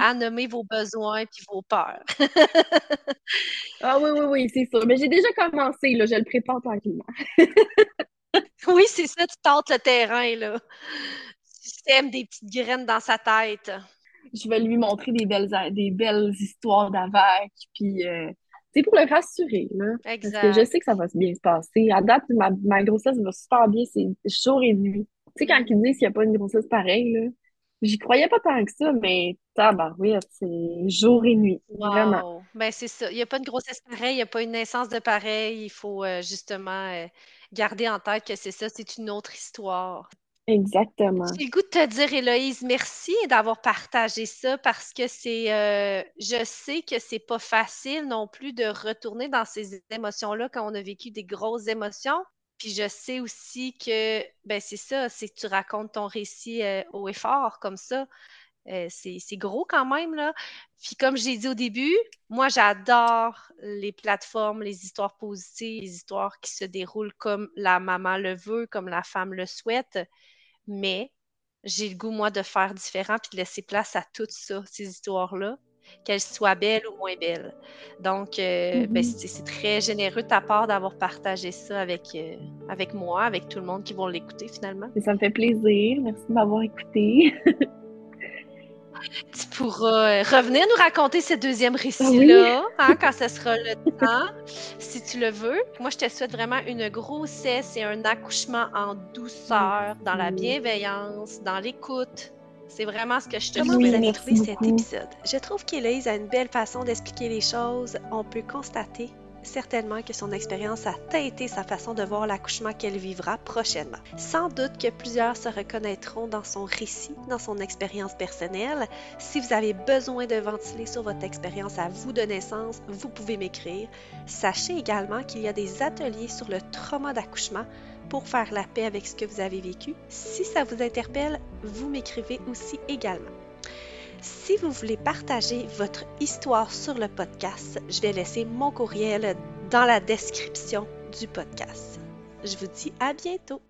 À nommer vos besoins et vos peurs. ah oui, oui, oui, c'est sûr. Mais j'ai déjà commencé, là, je le prépare tranquillement. oui, c'est ça, tu tentes le terrain, là sème des petites graines dans sa tête. Je vais lui montrer des belles, des belles histoires d'avec, puis euh, c'est pour le rassurer, là. Exact. Parce que je sais que ça va bien se passer. À date, ma, ma grossesse va super bien, c'est jour et nuit. Tu sais, quand mm. ils disent qu'il n'y a pas une grossesse pareille, là, j'y croyais pas tant que ça, mais oui, c'est jour et nuit. Vraiment. Ben, c'est ça. Il n'y a pas une grossesse pareille, il n'y a pas une naissance de pareil. Il faut euh, justement euh, garder en tête que c'est ça, c'est une autre histoire. Exactement. J'ai le goût de te dire, Héloïse, merci d'avoir partagé ça parce que c'est, euh, je sais que c'est pas facile non plus de retourner dans ces émotions-là quand on a vécu des grosses émotions. Puis je sais aussi que, ben c'est ça, c'est que tu racontes ton récit euh, haut et fort comme ça. Euh, c'est, gros quand même, là. Puis comme j'ai dit au début, moi j'adore les plateformes, les histoires positives, les histoires qui se déroulent comme la maman le veut, comme la femme le souhaite mais j'ai le goût, moi, de faire différent puis de laisser place à tout ça, ces histoires-là, qu'elles soient belles ou moins belles. Donc, euh, ben, mm-hmm. c'est très généreux de ta part d'avoir partagé ça avec, euh, avec moi, avec tout le monde qui vont l'écouter finalement. ça me fait plaisir. Merci de m'avoir écouté. tu pourras euh, revenir nous raconter ce deuxième récit-là hein, quand ce sera le temps, si tu le veux. Moi, je te souhaite vraiment une grossesse et un accouchement en douceur, dans la bienveillance, dans l'écoute. C'est vraiment ce que je te Comment vous avez trouvé cet épisode? Je trouve qu'Élise a une belle façon d'expliquer les choses. On peut constater certainement que son expérience a teinté sa façon de voir l'accouchement qu'elle vivra prochainement. Sans doute que plusieurs se reconnaîtront dans son récit, dans son expérience personnelle. Si vous avez besoin de ventiler sur votre expérience à vous de naissance, vous pouvez m'écrire. Sachez également qu'il y a des ateliers sur le trauma d'accouchement pour faire la paix avec ce que vous avez vécu. Si ça vous interpelle, vous m'écrivez aussi également. Si vous voulez partager votre histoire sur le podcast, je vais laisser mon courriel dans la description du podcast. Je vous dis à bientôt.